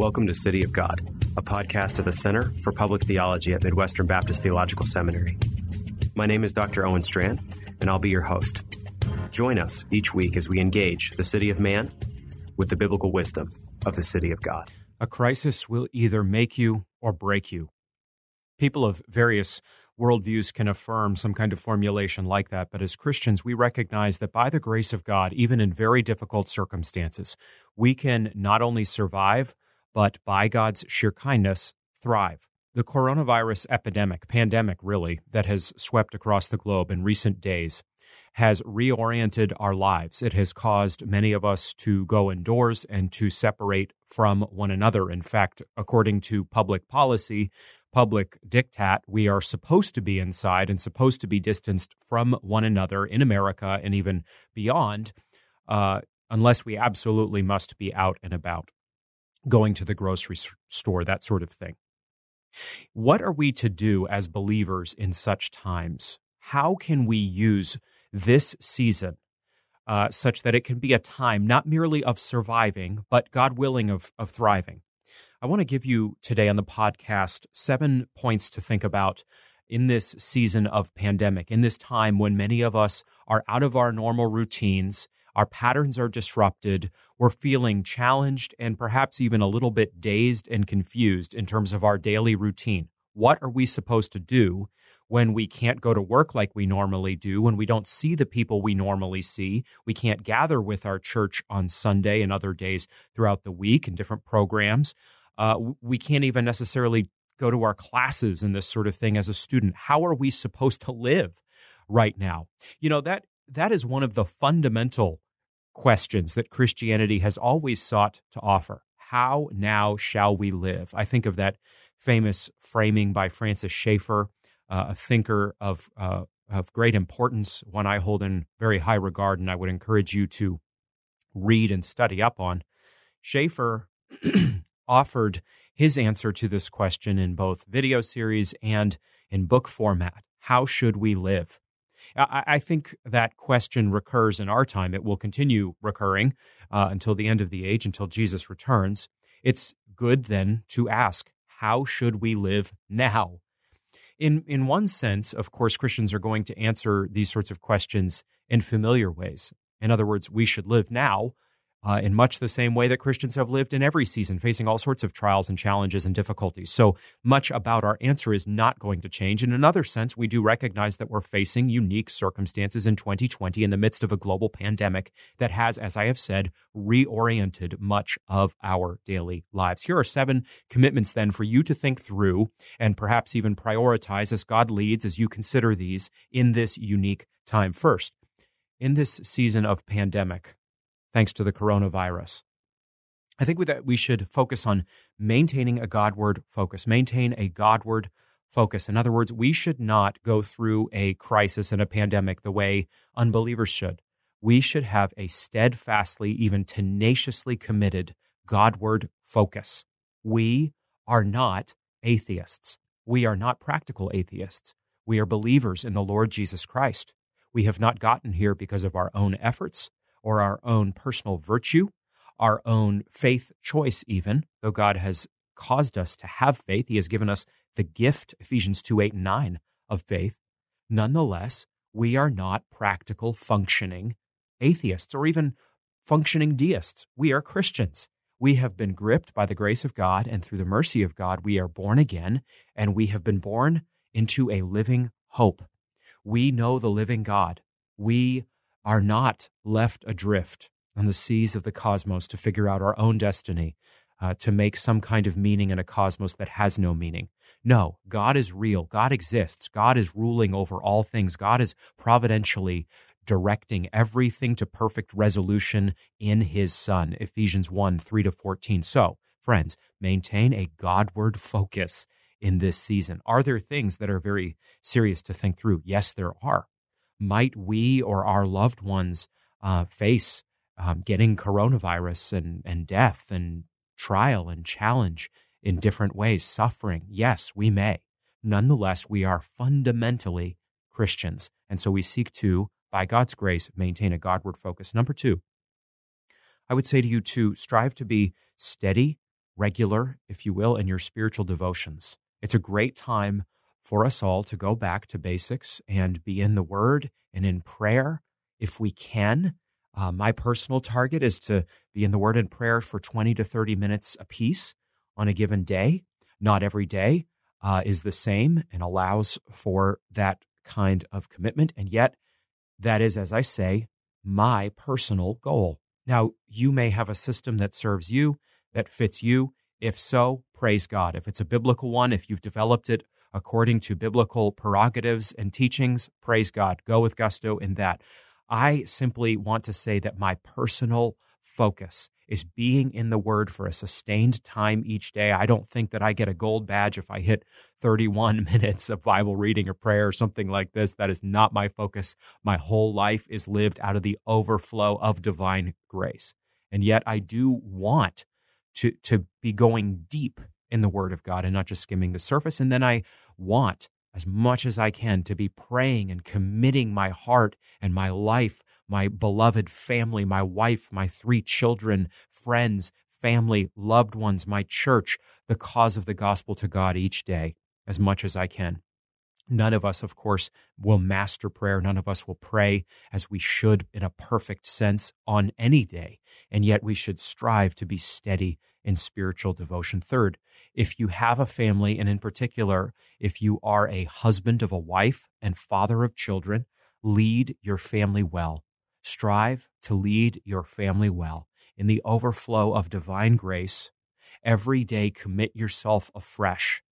Welcome to City of God, a podcast of the Center for Public Theology at Midwestern Baptist Theological Seminary. My name is Dr. Owen Strachan, and I'll be your host. Join us each week as we engage the city of man with the biblical wisdom of the city of God. A crisis will either make you or break you. People of various worldviews can affirm some kind of formulation like that, but as Christians, we recognize that by the grace of God, even in very difficult circumstances, we can not only survive, but by God's sheer kindness, thrive. The coronavirus epidemic, pandemic really, that has swept across the globe in recent days has reoriented our lives. It has caused many of us to go indoors and to separate from one another. In fact, according to public policy, public diktat, we are supposed to be inside and supposed to be distanced from one another in America and even beyond, uh, unless we absolutely must be out and about going to the grocery store, that sort of thing. What are we to do as believers in such times? How can we use this season uh, such that it can be a time not merely of surviving, but God willing, of, of thriving? I want to give you today on the podcast seven points to think about in this season of pandemic, in this time when many of us are out of our normal routines our patterns are disrupted. We're feeling challenged and perhaps even a little bit dazed and confused in terms of our daily routine. What are we supposed to do when we can't go to work like we normally do, when we don't see the people we normally see? We can't gather with our church on Sunday and other days throughout the week in different programs. Uh, we can't even necessarily go to our classes and this sort of thing as a student. How are we supposed to live right now? You know, that that is one of the fundamental questions that Christianity has always sought to offer. How now shall we live? I think of that famous framing by Francis Schaeffer, uh, a thinker of uh, of great importance, one I hold in very high regard, and I would encourage you to read and study up on. Schaeffer offered his answer to this question in both video series and in book format. How should we live? I, I think that question recurs in our time. It will continue recurring uh, until the end of the age, until Jesus returns. It's good then to ask, how should we live now? In, in one sense, of course, Christians are going to answer these sorts of questions in familiar ways. In other words, we should live now uh, in much the same way that Christians have lived in every season, facing all sorts of trials and challenges and difficulties. So much about our answer is not going to change. In another sense, we do recognize that we're facing unique circumstances in 2020 in the midst of a global pandemic that has, as I have said, reoriented much of our daily lives. Here are seven commitments then for you to think through and perhaps even prioritize as God leads as you consider these in this unique time. First, in this season of pandemic, thanks to the coronavirus. I think that we should focus on maintaining a Godward focus, maintain a Godward focus. In other words, we should not go through a crisis and a pandemic the way unbelievers should. We should have a steadfastly, even tenaciously committed Godward focus. We are not atheists. We are not practical atheists. We are believers in the Lord Jesus Christ. We have not gotten here because of our own efforts or our own personal virtue, our own faith choice, even, though God has caused us to have faith. He has given us the gift, Ephesians 2 8 and 9, of faith. Nonetheless, we are not practical, functioning atheists or even functioning deists. We are Christians. We have been gripped by the grace of God, and through the mercy of God, we are born again, and we have been born into a living hope. We know the living God. We are not left adrift on the seas of the cosmos to figure out our own destiny, uh, to make some kind of meaning in a cosmos that has no meaning. No, God is real. God exists. God is ruling over all things. God is providentially directing everything to perfect resolution in his Son. Ephesians 1 3 to 14. So, friends, maintain a Godward focus in this season. Are there things that are very serious to think through? Yes, there are. Might we or our loved ones uh, face um, getting coronavirus and, and death and trial and challenge in different ways, suffering? Yes, we may. Nonetheless, we are fundamentally Christians. And so we seek to, by God's grace, maintain a Godward focus. Number two, I would say to you to strive to be steady, regular, if you will, in your spiritual devotions. It's a great time for us all to go back to basics and be in the Word and in prayer if we can. Uh, my personal target is to be in the Word and prayer for 20 to 30 minutes a piece on a given day. Not every day uh, is the same and allows for that kind of commitment. And yet, that is, as I say, my personal goal. Now, you may have a system that serves you, that fits you. If so, praise God. If it's a biblical one, if you've developed it according to biblical prerogatives and teachings, praise God. Go with gusto in that. I simply want to say that my personal focus is being in the Word for a sustained time each day. I don't think that I get a gold badge if I hit 31 minutes of Bible reading or prayer or something like this. That is not my focus. My whole life is lived out of the overflow of divine grace. And yet I do want to, to be going deep in the Word of God and not just skimming the surface. And then I want as much as I can to be praying and committing my heart and my life, my beloved family, my wife, my three children, friends, family, loved ones, my church, the cause of the gospel to God each day as much as I can. None of us, of course, will master prayer. None of us will pray as we should in a perfect sense on any day. And yet we should strive to be steady in spiritual devotion. Third, if you have a family, and in particular, if you are a husband of a wife and father of children, lead your family well. Strive to lead your family well. In the overflow of divine grace, every day commit yourself afresh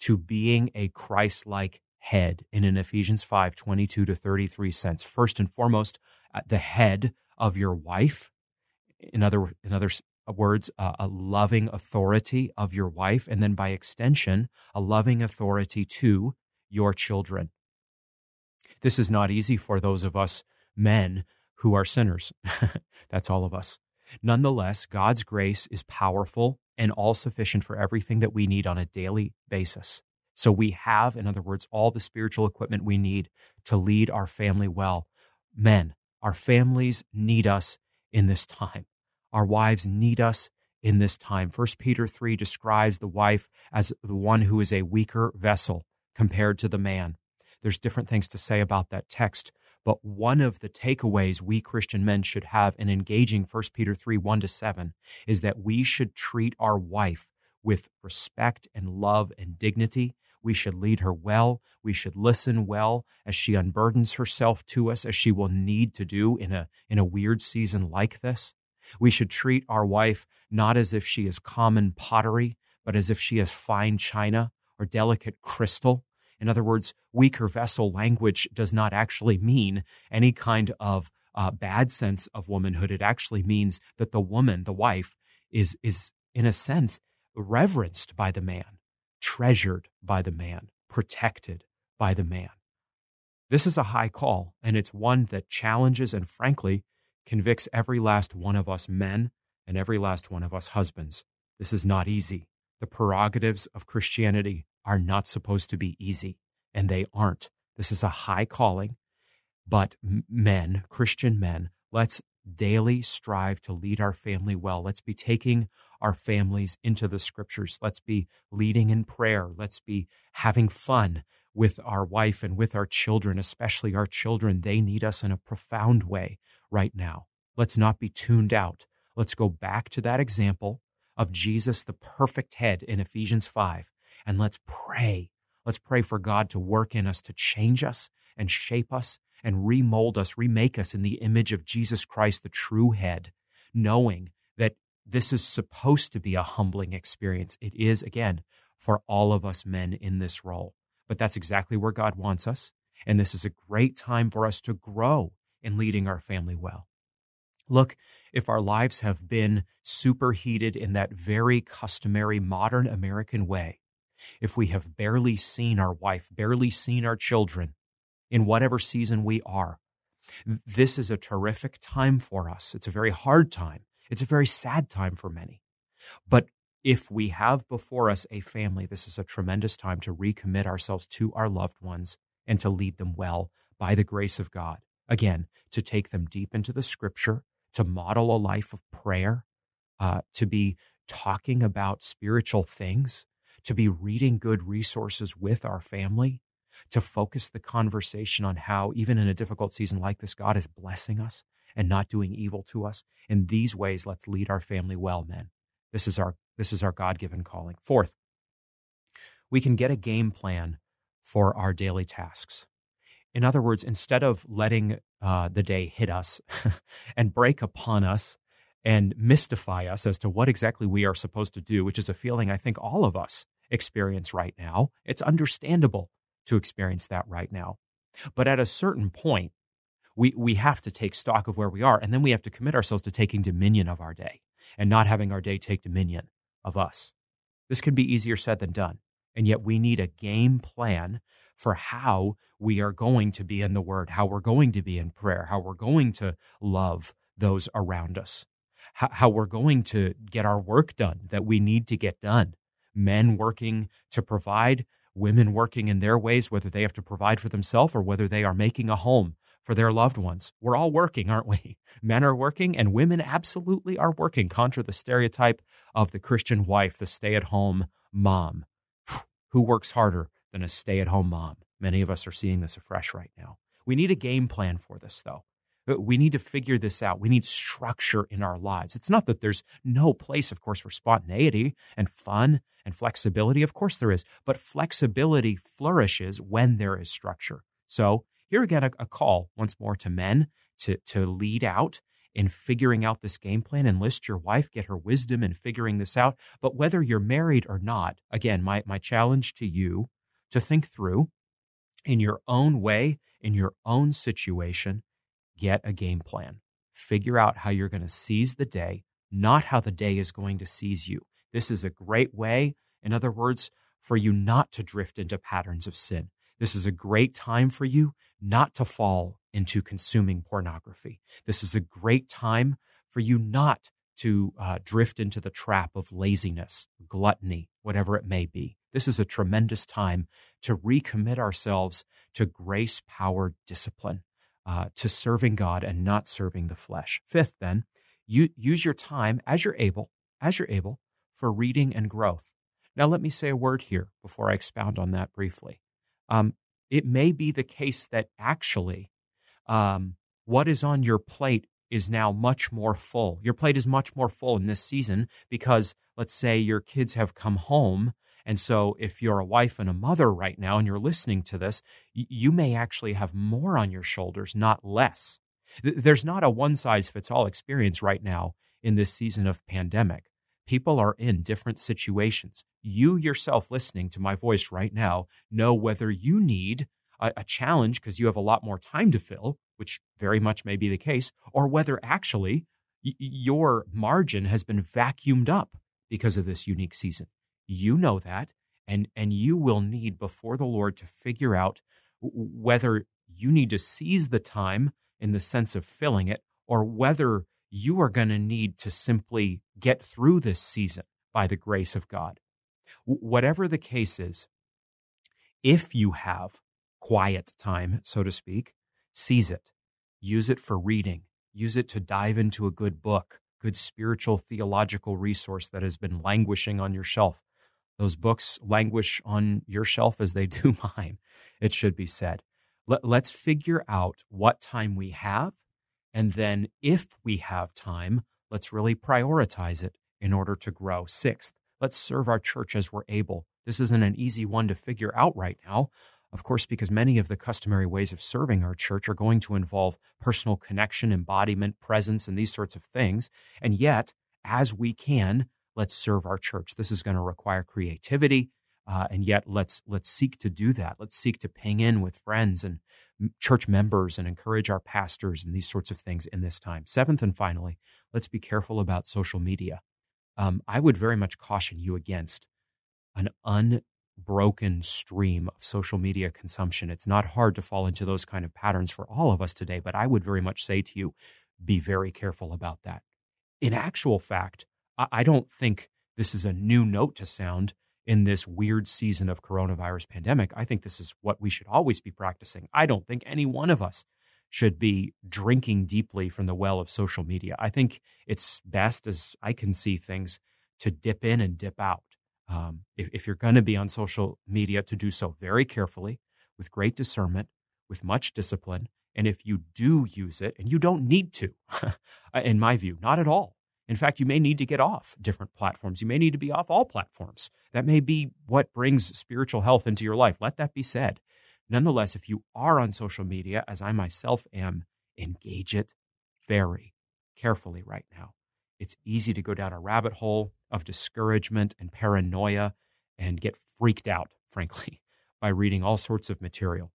to being a Christ like head in an Ephesians 5 22 to 33 sense. First and foremost, uh, the head of your wife. In other, in other words, uh, a loving authority of your wife, and then by extension, a loving authority to your children. This is not easy for those of us men who are sinners. That's all of us. Nonetheless, God's grace is powerful and all sufficient for everything that we need on a daily basis. So we have, in other words, all the spiritual equipment we need to lead our family well. Men, our families need us in this time. Our wives need us in this time. First Peter 3 describes the wife as the one who is a weaker vessel compared to the man. There's different things to say about that text, but one of the takeaways we Christian men should have in engaging 1 Peter 3 1 to 7 is that we should treat our wife with respect and love and dignity we should lead her well. We should listen well as she unburdens herself to us, as she will need to do in a, in a weird season like this. We should treat our wife not as if she is common pottery, but as if she is fine china or delicate crystal. In other words, weaker vessel language does not actually mean any kind of uh, bad sense of womanhood. It actually means that the woman, the wife, is, is in a sense reverenced by the man treasured by the man, protected by the man. This is a high call, and it's one that challenges and frankly convicts every last one of us men and every last one of us husbands. This is not easy. The prerogatives of Christianity are not supposed to be easy, and they aren't. This is a high calling, but men, Christian men, let's daily strive to lead our family well. Let's be taking our families into the scriptures. Let's be leading in prayer. Let's be having fun with our wife and with our children, especially our children. They need us in a profound way right now. Let's not be tuned out. Let's go back to that example of Jesus, the perfect head in Ephesians 5, and let's pray. Let's pray for God to work in us, to change us and shape us and remold us, remake us in the image of Jesus Christ, the true head, knowing that this is supposed to be a humbling experience. It is, again, for all of us men in this role. But that's exactly where God wants us. And this is a great time for us to grow in leading our family well. Look, if our lives have been superheated in that very customary modern American way, if we have barely seen our wife, barely seen our children in whatever season we are, this is a terrific time for us. It's a very hard time. It's a very sad time for many. But if we have before us a family, this is a tremendous time to recommit ourselves to our loved ones and to lead them well by the grace of God. Again, to take them deep into the scripture, to model a life of prayer, uh, to be talking about spiritual things, to be reading good resources with our family, to focus the conversation on how, even in a difficult season like this, God is blessing us and not doing evil to us. In these ways, let's lead our family well, men. This is our, this is our God given calling. Fourth, we can get a game plan for our daily tasks. In other words, instead of letting uh, the day hit us and break upon us and mystify us as to what exactly we are supposed to do, which is a feeling I think all of us experience right now, it's understandable to experience that right now. But at a certain point, we, we have to take stock of where we are, and then we have to commit ourselves to taking dominion of our day and not having our day take dominion of us. This can be easier said than done. And yet we need a game plan for how we are going to be in the Word, how we're going to be in prayer, how we're going to love those around us, how, we're going to get our work done that we need to get done. Men working to provide, women working in their ways, whether they have to provide for themselves or whether they are making a home for their loved ones. We're all working, aren't we? Men are working and women absolutely are working, contra the stereotype of the Christian wife, the stay at home mom. Who works harder than a stay at home mom? Many of us are seeing this afresh right now. We need a game plan for this, though. Uh, we need to figure this out. We need structure in our lives. It's not that there's no place, of course, for spontaneity and fun and flexibility. Of course, there is. But flexibility flourishes when there is structure. So, here again, a, a call once more to men to, to lead out in figuring out this game plan. Enlist your wife, get her wisdom in figuring this out. But whether you're married or not, again, my, my challenge to you to think through in your own way, in your own situation, get a game plan. Figure out how you're going to seize the day, not how the day is going to seize you. This is a great way, in other words, for you not to drift into patterns of sin. This is a great time for you not to fall into consuming pornography. This is a great time for you not to uh, drift into the trap of laziness, gluttony, whatever it may be. This is a tremendous time to recommit ourselves to grace powered discipline, uh, to serving God and not serving the flesh. Fifth, then, you use your time as you're able, as you're able, for reading and growth. Now, let me say a word here before I expound on that briefly. Um, it may be the case that actually um, what is on your plate is now much more full. Your plate is much more full in this season because, let's say, your kids have come home. And so, if you're a wife and a mother right now and you're listening to this, you may actually have more on your shoulders, not less. There's not a one size fits all experience right now in this season of pandemic. People are in different situations. You yourself listening to my voice right now know whether you need a, a challenge because you have a lot more time to fill, which very much may be the case, or whether actually y- your margin has been vacuumed up because of this unique season. You know that, and, and you will need before the Lord to figure out whether you need to seize the time in the sense of filling it, or whether you are going to need to simply get through this season by the grace of God. whatever the case is, if you have quiet time, so to speak, seize it. Use it for reading. Use it to dive into a good book, good spiritual theological resource that has been languishing on your shelf. Those books languish on your shelf as they do mine, it should be said. Let, let's figure out what time we have and then, if we have time, let's really prioritize it in order to grow. Sixth, let's serve our church as we're able. This isn't an easy one to figure out right now, of course, because many of the customary ways of serving our church are going to involve personal connection, embodiment, presence, and these sorts of things. And yet, as we can, let's serve our church. This is going to require creativity. Uh, and yet, let's let's seek to do that. Let's seek to ping in with friends and church members and encourage our pastors and these sorts of things in this time. Seventh and finally, let's be careful about social media. Um, I would very much caution you against an unbroken stream of social media consumption. It's not hard to fall into those kind of patterns for all of us today, but I would very much say to you, be very careful about that. In actual fact, I don't think this is a new note to sound in this weird season of coronavirus pandemic. I think this is what we should always be practicing. I don't think any one of us should be drinking deeply from the well of social media. I think it's best, as I can see things, to dip in and dip out. Um, if, if you're going to be on social media, to do so very carefully, with great discernment, with much discipline. And if you do use it, and you don't need to, in my view, not at all. In fact, you may need to get off different platforms. You may need to be off all platforms. That may be what brings spiritual health into your life. Let that be said. Nonetheless, if you are on social media, as I myself am, engage it very carefully right now. It's easy to go down a rabbit hole of discouragement and paranoia and get freaked out, frankly, by reading all sorts of material.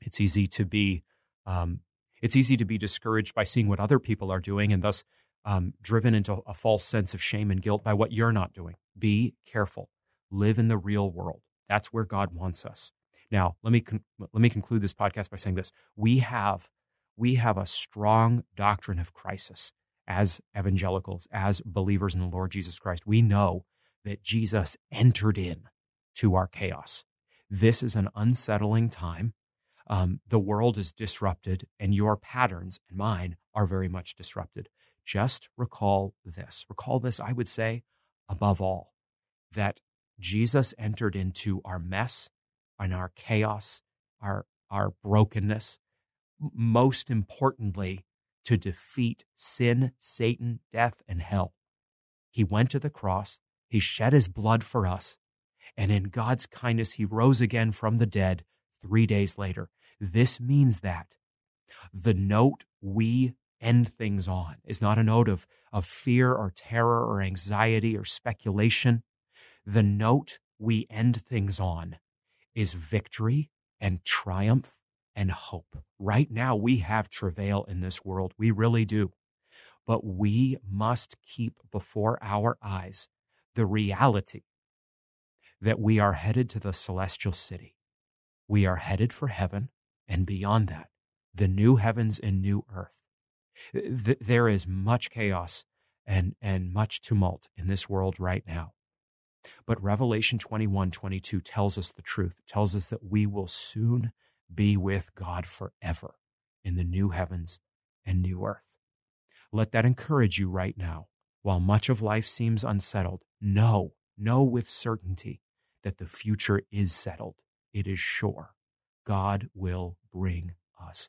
It's easy to be um, it's easy to be discouraged by seeing what other people are doing and thus um, driven into a false sense of shame and guilt by what you're not doing. Be careful. Live in the real world. That's where God wants us. Now, let me con- let me conclude this podcast by saying this: we have we have a strong doctrine of crisis as evangelicals, as believers in the Lord Jesus Christ. We know that Jesus entered in to our chaos. This is an unsettling time. Um, the world is disrupted, and your patterns and mine are very much disrupted. Just recall this. Recall this, I would say, above all, that Jesus entered into our mess and our chaos, our, our brokenness, most importantly, to defeat sin, Satan, death, and hell. He went to the cross, he shed his blood for us, and in God's kindness, he rose again from the dead three days later. This means that the note we end things on is not a note of, of fear or terror or anxiety or speculation. The note we end things on is victory and triumph and hope. Right now, we have travail in this world. We really do. But we must keep before our eyes the reality that we are headed to the celestial city. We are headed for heaven, and beyond that, the new heavens and new earth th- there is much chaos and, and much tumult in this world right now. But Revelation 21 22 tells us the truth, it tells us that we will soon be with God forever in the new heavens and new earth. Let that encourage you right now. While much of life seems unsettled, know, know with certainty that the future is settled. It is sure. God will bring us.